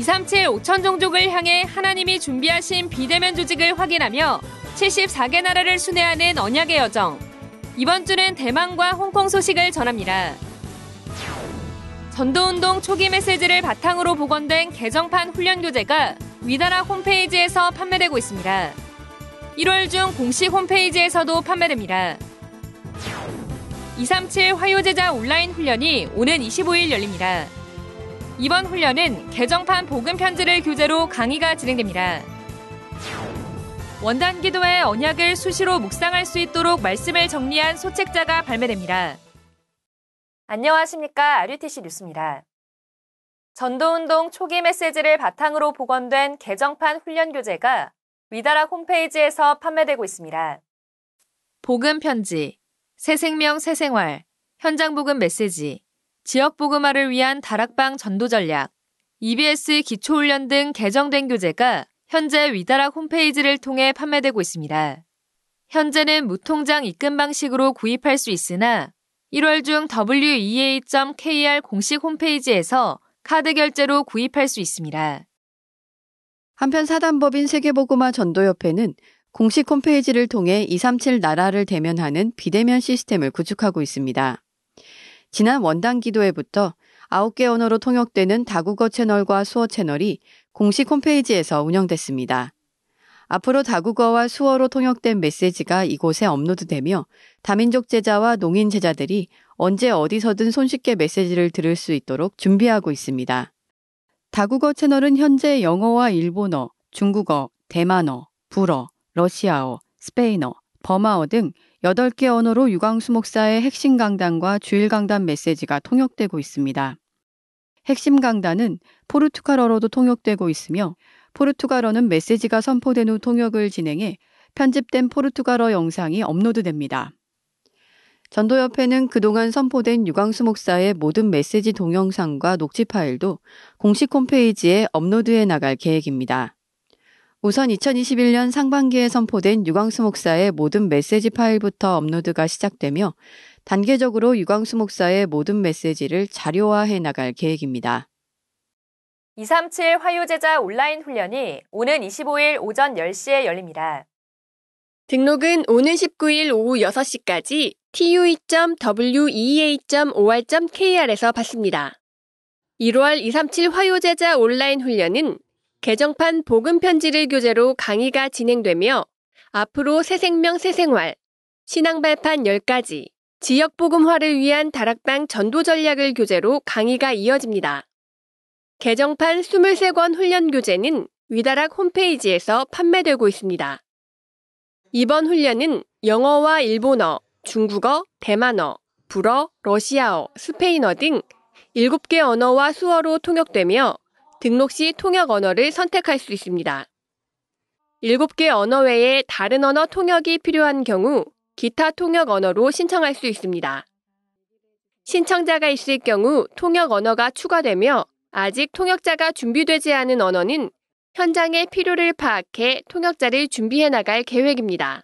237 5천 종족을 향해 하나님이 준비하신 비대면 조직을 확인하며 74개 나라를 순회하는 언약의 여정. 이번 주는 대만과 홍콩 소식을 전합니다. 전도운동 초기 메시지를 바탕으로 복원된 개정판 훈련 교재가 위다라 홈페이지에서 판매되고 있습니다. 1월 중 공식 홈페이지에서도 판매됩니다. 237 화요제자 온라인 훈련이 오는 25일 열립니다. 이번 훈련은 개정판 복음 편지를 교재로 강의가 진행됩니다. 원단 기도의 언약을 수시로 묵상할 수 있도록 말씀을 정리한 소책자가 발매됩니다. 안녕하십니까. RUTC 뉴스입니다. 전도운동 초기 메시지를 바탕으로 복원된 개정판 훈련 교재가 위다라 홈페이지에서 판매되고 있습니다. 복음 편지, 새 생명 새 생활, 현장 복음 메시지, 지역 복음화를 위한 다락방 전도 전략, EBS 기초훈련 등 개정된 교재가 현재 위다락 홈페이지를 통해 판매되고 있습니다. 현재는 무통장 입금 방식으로 구입할 수 있으나 1월 중 wea.kr 공식 홈페이지에서 카드 결제로 구입할 수 있습니다. 한편 사단법인 세계보고마 전도협회는 공식 홈페이지를 통해 237 나라를 대면하는 비대면 시스템을 구축하고 있습니다. 지난 원당 기도회부터 9개 언어로 통역되는 다국어 채널과 수어 채널이 공식 홈페이지에서 운영됐습니다. 앞으로 다국어와 수어로 통역된 메시지가 이곳에 업로드되며 다민족 제자와 농인 제자들이 언제 어디서든 손쉽게 메시지를 들을 수 있도록 준비하고 있습니다. 다국어 채널은 현재 영어와 일본어, 중국어, 대만어, 불어, 러시아어, 스페인어, 버마어 등 8개 언어로 류광수 목사의 핵심 강단과 주일 강단 메시지가 통역되고 있습니다. 핵심 강단은 포르투갈어로도 통역되고 있으며 포르투갈어는 메시지가 선포된 후 통역을 진행해 편집된 포르투갈어 영상이 업로드됩니다. 전도협회는 그동안 선포된 류광수 목사의 모든 메시지 동영상과 녹취 파일도 공식 홈페이지에 업로드해 나갈 계획입니다. 우선 2021년 상반기에 선포된 유광수 목사의 모든 메시지 파일부터 업로드가 시작되며 단계적으로 유광수 목사의 모든 메시지를 자료화해 나갈 계획입니다. 237 화요제자 온라인 훈련이 오는 25일 오전 10시에 열립니다. 등록은 오는 19일 오후 6시까지 tue.wea.or.kr에서 받습니다. 1월 237 화요제자 온라인 훈련은 개정판 복음 편지를 교재로 강의가 진행되며 앞으로 새 생명 새 생활, 신앙 발판 10가지, 지역 복음화를 위한 다락방 전도 전략을 교재로 강의가 이어집니다. 개정판 23권 훈련 교재는 위다락 홈페이지에서 판매되고 있습니다. 이번 훈련은 영어와 일본어, 중국어, 대만어, 불어, 러시아어, 스페인어 등 7개 언어와 수어로 통역되며 등록 시 통역 언어를 선택할 수 있습니다. 7개 언어 외에 다른 언어 통역이 필요한 경우 기타 통역 언어로 신청할 수 있습니다. 신청자가 있을 경우 통역 언어가 추가되며 아직 통역자가 준비되지 않은 언어는 현장의 필요를 파악해 통역자를 준비해 나갈 계획입니다.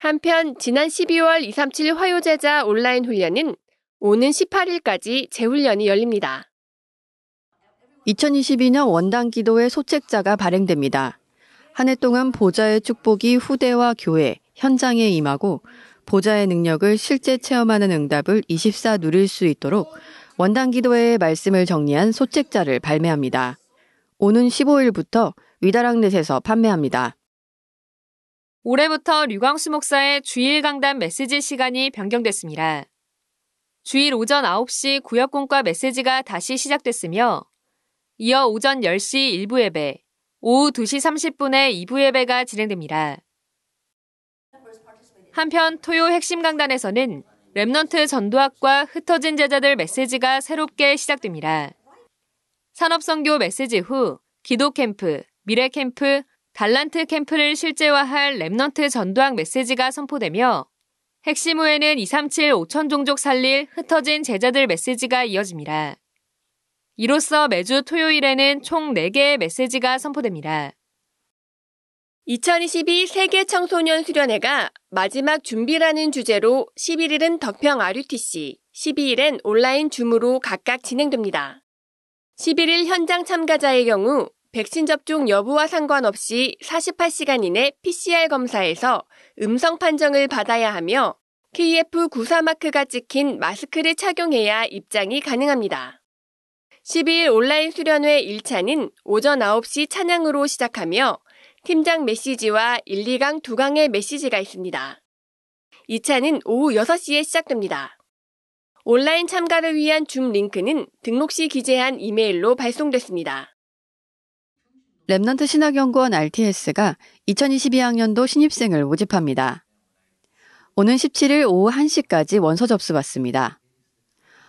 한편 지난 12월 237 화요제자 온라인 훈련은 오는 18일까지 재훈련이 열립니다. 2022년 원당 기도회 소책자가 발행됩니다. 한 해 동안 보좌의 축복이 후대와 교회, 현장에 임하고 보좌의 능력을 실제 체험하는 응답을 24 누릴 수 있도록 원당 기도회의 말씀을 정리한 소책자를 발매합니다. 오는 15일부터 위다락넷에서 판매합니다. 올해부터 류광수 목사의 주일 강단 메시지 시간이 변경됐습니다. 주일 오전 9시 구역공과 메시지가 다시 시작됐으며 이어 오전 10시 1부 예배, 오후 2시 30분에 2부 예배가 진행됩니다. 한편 토요 핵심 강단에서는 Remnant 전도학과 흩어진 제자들 메시지가 새롭게 시작됩니다. 산업선교 메시지 후 기도 캠프, 미래 캠프, 달란트 캠프를 실제화할 Remnant 전도학 메시지가 선포되며 핵심 후에는 237 5천 종족 살릴 흩어진 제자들 메시지가 이어집니다. 이로써 매주 토요일에는 총 4개의 메시지가 선포됩니다. 2022 세계 청소년 수련회가 마지막 준비라는 주제로 11일은 덕평 RUTC, 12일엔 온라인 Zoom으로 각각 진행됩니다. 11일 현장 참가자의 경우 백신 접종 여부와 상관없이 48시간 이내 PCR 검사에서 음성 판정을 받아야 하며 KF94 마크가 찍힌 마스크를 착용해야 입장이 가능합니다. 12일 온라인 수련회 1차는 오전 9시 찬양으로 시작하며 팀장 메시지와 1, 2강 2강의 메시지가 있습니다. 2차는 오후 6시에 시작됩니다. 온라인 참가를 위한 줌 링크는 등록 시 기재한 이메일로 발송됐습니다. Remnant 신학연구원 RTS가 2022학년도 신입생을 모집합니다. 오는 17일 오후 1시까지 원서 접수 받습니다.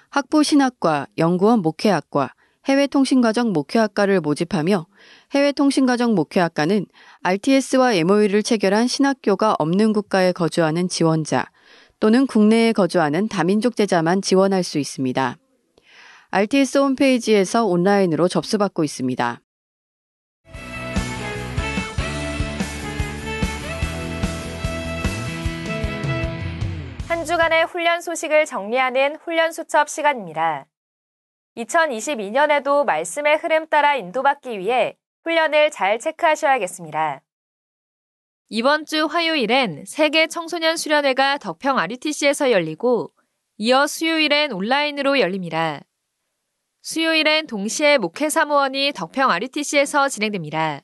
학부 신학과, 연구원 목회학과, 해외통신과정 목회학과를 모집하며 해외통신과정 목회학과는 RTS와 MOU를 체결한 신학교가 없는 국가에 거주하는 지원자 또는 국내에 거주하는 다민족 제자만 지원할 수 있습니다. RTS 홈페이지에서 온라인으로 접수받고 있습니다. 한 주간의 훈련 소식을 정리하는 훈련 수첩 시간입니다. 2022년에도 말씀의 흐름 따라 인도받기 위해 훈련을 잘 체크하셔야겠습니다. 이번 주 화요일엔 세계 청소년 수련회가 덕평 RUTC에서 열리고 이어 수요일엔 온라인으로 열립니다. 수요일엔 동시에 목회 사무원이 덕평 RUTC에서 진행됩니다.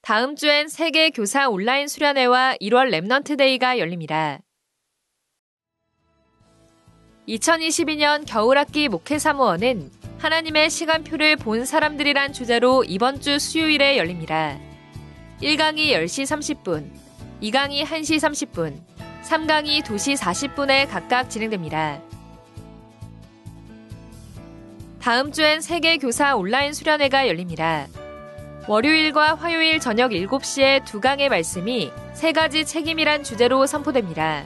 다음 주엔 세계 교사 온라인 수련회와 1월 Remnant Day가 열립니다. 2022년 겨울학기 목회 사무원은 하나님의 시간표를 본 사람들이란 주제로 이번 주 수요일에 열립니다. 1강이 10시 30분, 2강이 1시 30분, 3강이 2시 40분에 각각 진행됩니다. 다음 주엔 세계 교사 온라인 수련회가 열립니다. 월요일과 화요일 저녁 7시에 두 강의 말씀이 세 가지 책임이란 주제로 선포됩니다.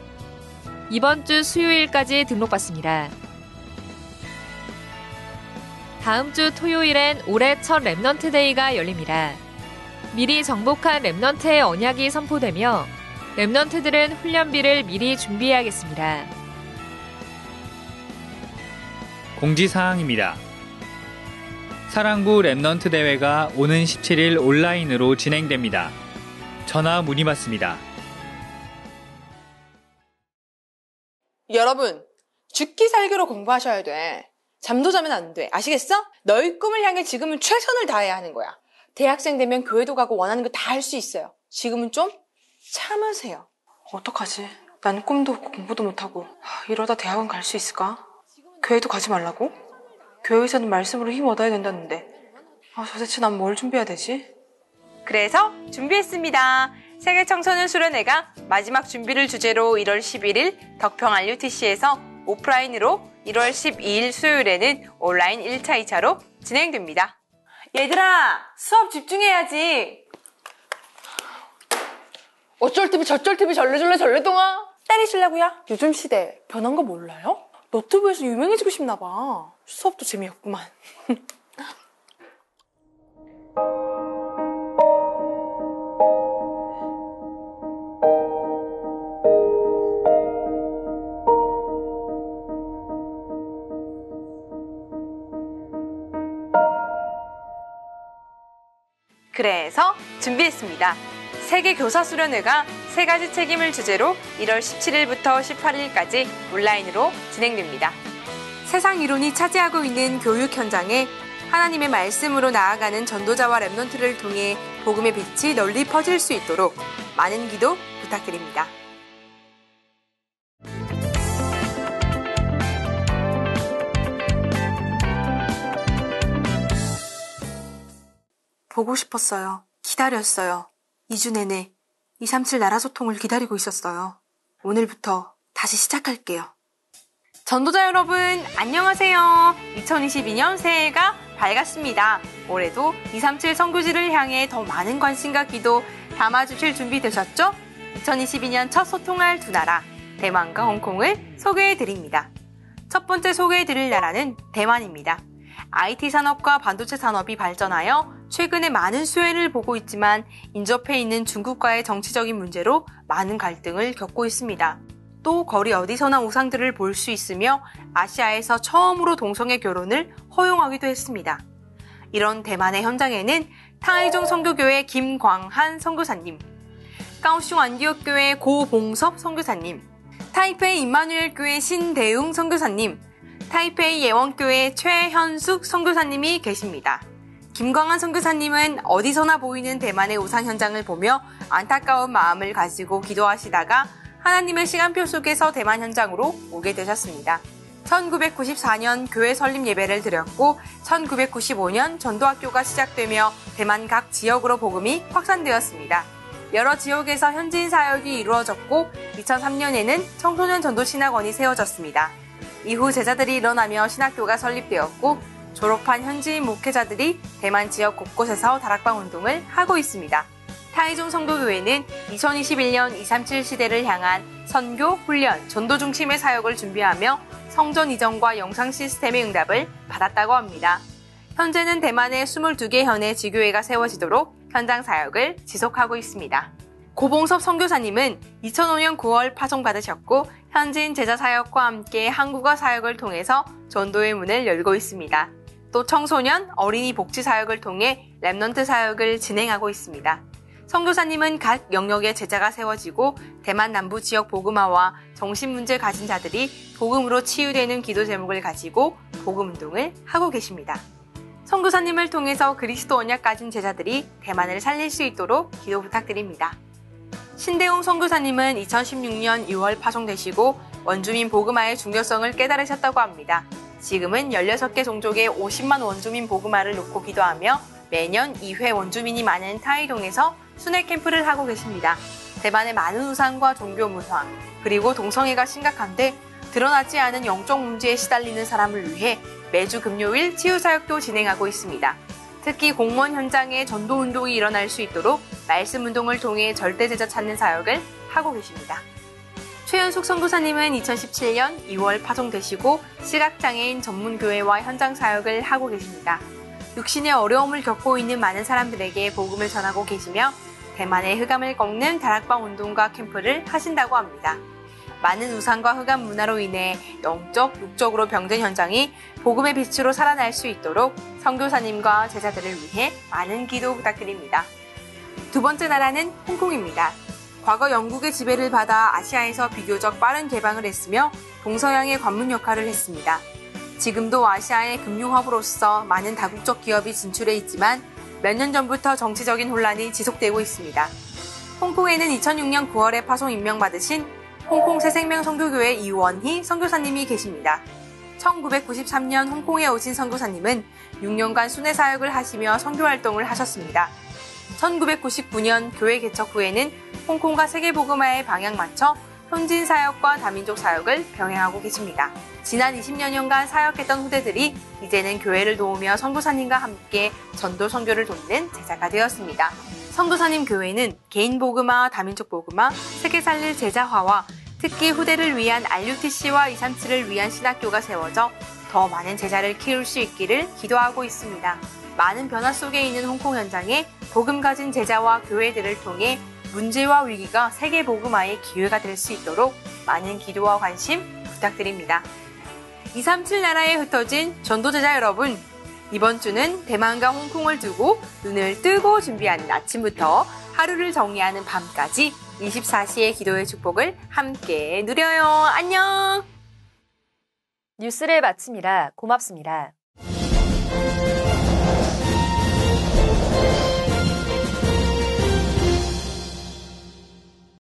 이번 주 수요일까지 등록받습니다. 다음 주 토요일엔 올해 첫 Remnant Day가 열립니다. 미리 정복한 Remnant의 언약이 선포되며 Remnant들은 훈련비를 미리 준비해야겠습니다. 공지사항입니다. 사랑부 Remnant 대회가 오는 17일 온라인으로 진행됩니다. 전화 문의 받습니다. 여러분, 죽기 살기로 공부하셔야 돼. 잠도 자면 안 돼. 아시겠어? 너희 꿈을 향해 지금은 최선을 다해야 하는 거야. 대학생 되면 교회도 가고 원하는 거 다 할 수 있어요. 지금은 좀 참으세요. 어떡하지? 난 꿈도 없고 공부도 못하고 이러다 대학은 갈 수 있을까? 교회도 가지 말라고? 교회에서는 말씀으로 힘 얻어야 된다는데 아, 도대체 난 뭘 준비해야 되지? 그래서 준비했습니다. 세계 청소년 수련회가 마지막 준비를 주제로 1월 11일 덕평 RUTC에서 오프라인으로 1월 12일 수요일에는 온라인 1차, 2차로 진행됩니다. 얘들아, 수업 집중해야지. 어쩔 TV 저쩔 TV 절레절레 절레동아 때리실라고요? 요즘 시대 변한 거 몰라요? 너튜브에서 유명해지고 싶나 봐. 수업도 재미없구만. 그래서 준비했습니다. 세계 교사 수련회가 세 가지 책임을 주제로 1월 17일부터 18일까지 온라인으로 진행됩니다. 세상 이론이 차지하고 있는 교육 현장에 하나님의 말씀으로 나아가는 전도자와 랩넌트를 통해 복음의 빛이 널리 퍼질 수 있도록 많은 기도 부탁드립니다. 보고 싶었어요. 기다렸어요. 2주 내내 237 나라 소통을 기다리고 있었어요. 오늘부터 다시 시작할게요. 전도자 여러분, 안녕하세요. 2022년 새해가 밝았습니다. 올해도 237 선교지를 향해 더 많은 관심과 기도 담아주실 준비 되셨죠? 2022년 첫 소통할 두 나라, 대만과 홍콩을 소개해 드립니다. 첫 번째 소개해 드릴 나라는 대만입니다. IT 산업과 반도체 산업이 발전하여 최근에 많은 수혜를 보고 있지만 인접해 있는 중국과의 정치적인 문제로 많은 갈등을 겪고 있습니다. 또 거리 어디서나 우상들을 볼 수 있으며 아시아에서 처음으로 동성애 결혼을 허용하기도 했습니다. 이런 대만의 현장에는 타이종 선교교회 김광한 선교사님, 까오슝 안디옥교회 고봉섭 선교사님, 타이페이 임마누엘 교회 신대웅 선교사님, 타이페이 예원교회 최현숙 선교사님이 계십니다. 김광한 선교사님은 어디서나 보이는 대만의 우상 현장을 보며 안타까운 마음을 가지고 기도하시다가 하나님의 시간표 속에서 대만 현장으로 오게 되셨습니다. 1994년 교회 설립 예배를 드렸고 1995년 전도학교가 시작되며 대만 각 지역으로 복음이 확산되었습니다. 여러 지역에서 현지인 사역이 이루어졌고 2003년에는 청소년 전도 신학원이 세워졌습니다. 이후 제자들이 일어나며 신학교가 설립되었고 졸업한 현지인 목회자들이 대만 지역 곳곳에서 다락방 운동을 하고 있습니다. 타이종 성도교회는 2021년 237 시대를 향한 선교, 훈련, 전도 중심의 사역을 준비하며 성전 이전과 영상 시스템의 응답을 받았다고 합니다. 현재는 대만의 22개 현의 지교회가 세워지도록 현장 사역을 지속하고 있습니다. 고봉섭 선교사님은 2005년 9월 파송받으셨고 현지인 제자 사역과 함께 한국어 사역을 통해서 전도의 문을 열고 있습니다. 또 청소년, 어린이 복지 사역을 통해 Remnant 사역을 진행하고 있습니다. 선교사님은 각 영역의 제자가 세워지고 대만 남부 지역 복음화와 정신문제 가진 자들이 복음으로 치유되는 기도 제목을 가지고 복음 운동을 하고 계십니다. 선교사님을 통해서 그리스도 언약 가진 제자들이 대만을 살릴 수 있도록 기도 부탁드립니다. 신대웅 선교사님은 2016년 6월 파송되시고 원주민 복음화의 중요성을 깨달으셨다고 합니다. 지금은 16개 종족의 50만 원주민 복음화를 놓고 기도하며 매년 2회 원주민이 많은 타이동에서 순회 캠프를 하고 계십니다. 대만의 많은 우상과 종교 문화, 그리고 동성애가 심각한데 드러나지 않은 영적 문제에 시달리는 사람을 위해 매주 금요일 치유사역도 진행하고 있습니다. 특히 공무원 현장에 전도 운동이 일어날 수 있도록 말씀 운동을 통해 절대제자 찾는 사역을 하고 계십니다. 최현숙 선교사님은 2017년 2월 파송되시고 시각장애인 전문교회와 현장 사역을 하고 계십니다. 육신의 어려움을 겪고 있는 많은 사람들에게 복음을 전하고 계시며 대만의 흑암을 꺾는 다락방 운동과 캠프를 하신다고 합니다. 많은 우상과 흑암 문화로 인해 영적, 육적으로 병든 현장이 복음의 빛으로 살아날 수 있도록 선교사님과 제자들을 위해 많은 기도 부탁드립니다. 두 번째 나라는 홍콩입니다. 과거 영국의 지배를 받아 아시아에서 비교적 빠른 개방을 했으며 동서양의 관문 역할을 했습니다. 지금도 아시아의 금융허브로서 많은 다국적 기업이 진출해 있지만 몇 년 전부터 정치적인 혼란이 지속되고 있습니다. 홍콩에는 2006년 9월에 파송 임명받으신 홍콩 새생명 선교교회 이원희 선교사님이 계십니다. 1993년 홍콩에 오신 선교사님은 6년간 순회 사역을 하시며 선교 활동을 하셨습니다. 1999년 교회 개척 후에는 홍콩과 세계복음화에 방향 맞춰 현지인 사역과 다민족 사역을 병행하고 계십니다. 지난 20여년간 사역했던 후대들이 이제는 교회를 도우며 선교사님과 함께 전도 선교를 돕는 제자가 되었습니다. 선교사님 교회는 개인 복음화, 다민족 복음화, 세계 살릴 제자화와 특히 후대를 위한 RUTC와 237을 위한 신학교가 세워져 더 많은 제자를 키울 수 있기를 기도하고 있습니다. 많은 변화 속에 있는 홍콩 현장에 복음 가진 제자와 교회들을 통해 문제와 위기가 세계 복음화의 기회가 될 수 있도록 많은 기도와 관심 부탁드립니다. 237 나라에 흩어진 전도제자 여러분, 이번 주는 대만과 홍콩을 두고 눈을 뜨고 준비하는 아침부터 하루를 정리하는 밤까지 24시의 기도의 축복을 함께 누려요. 안녕! 뉴스를 마칩니다. 고맙습니다.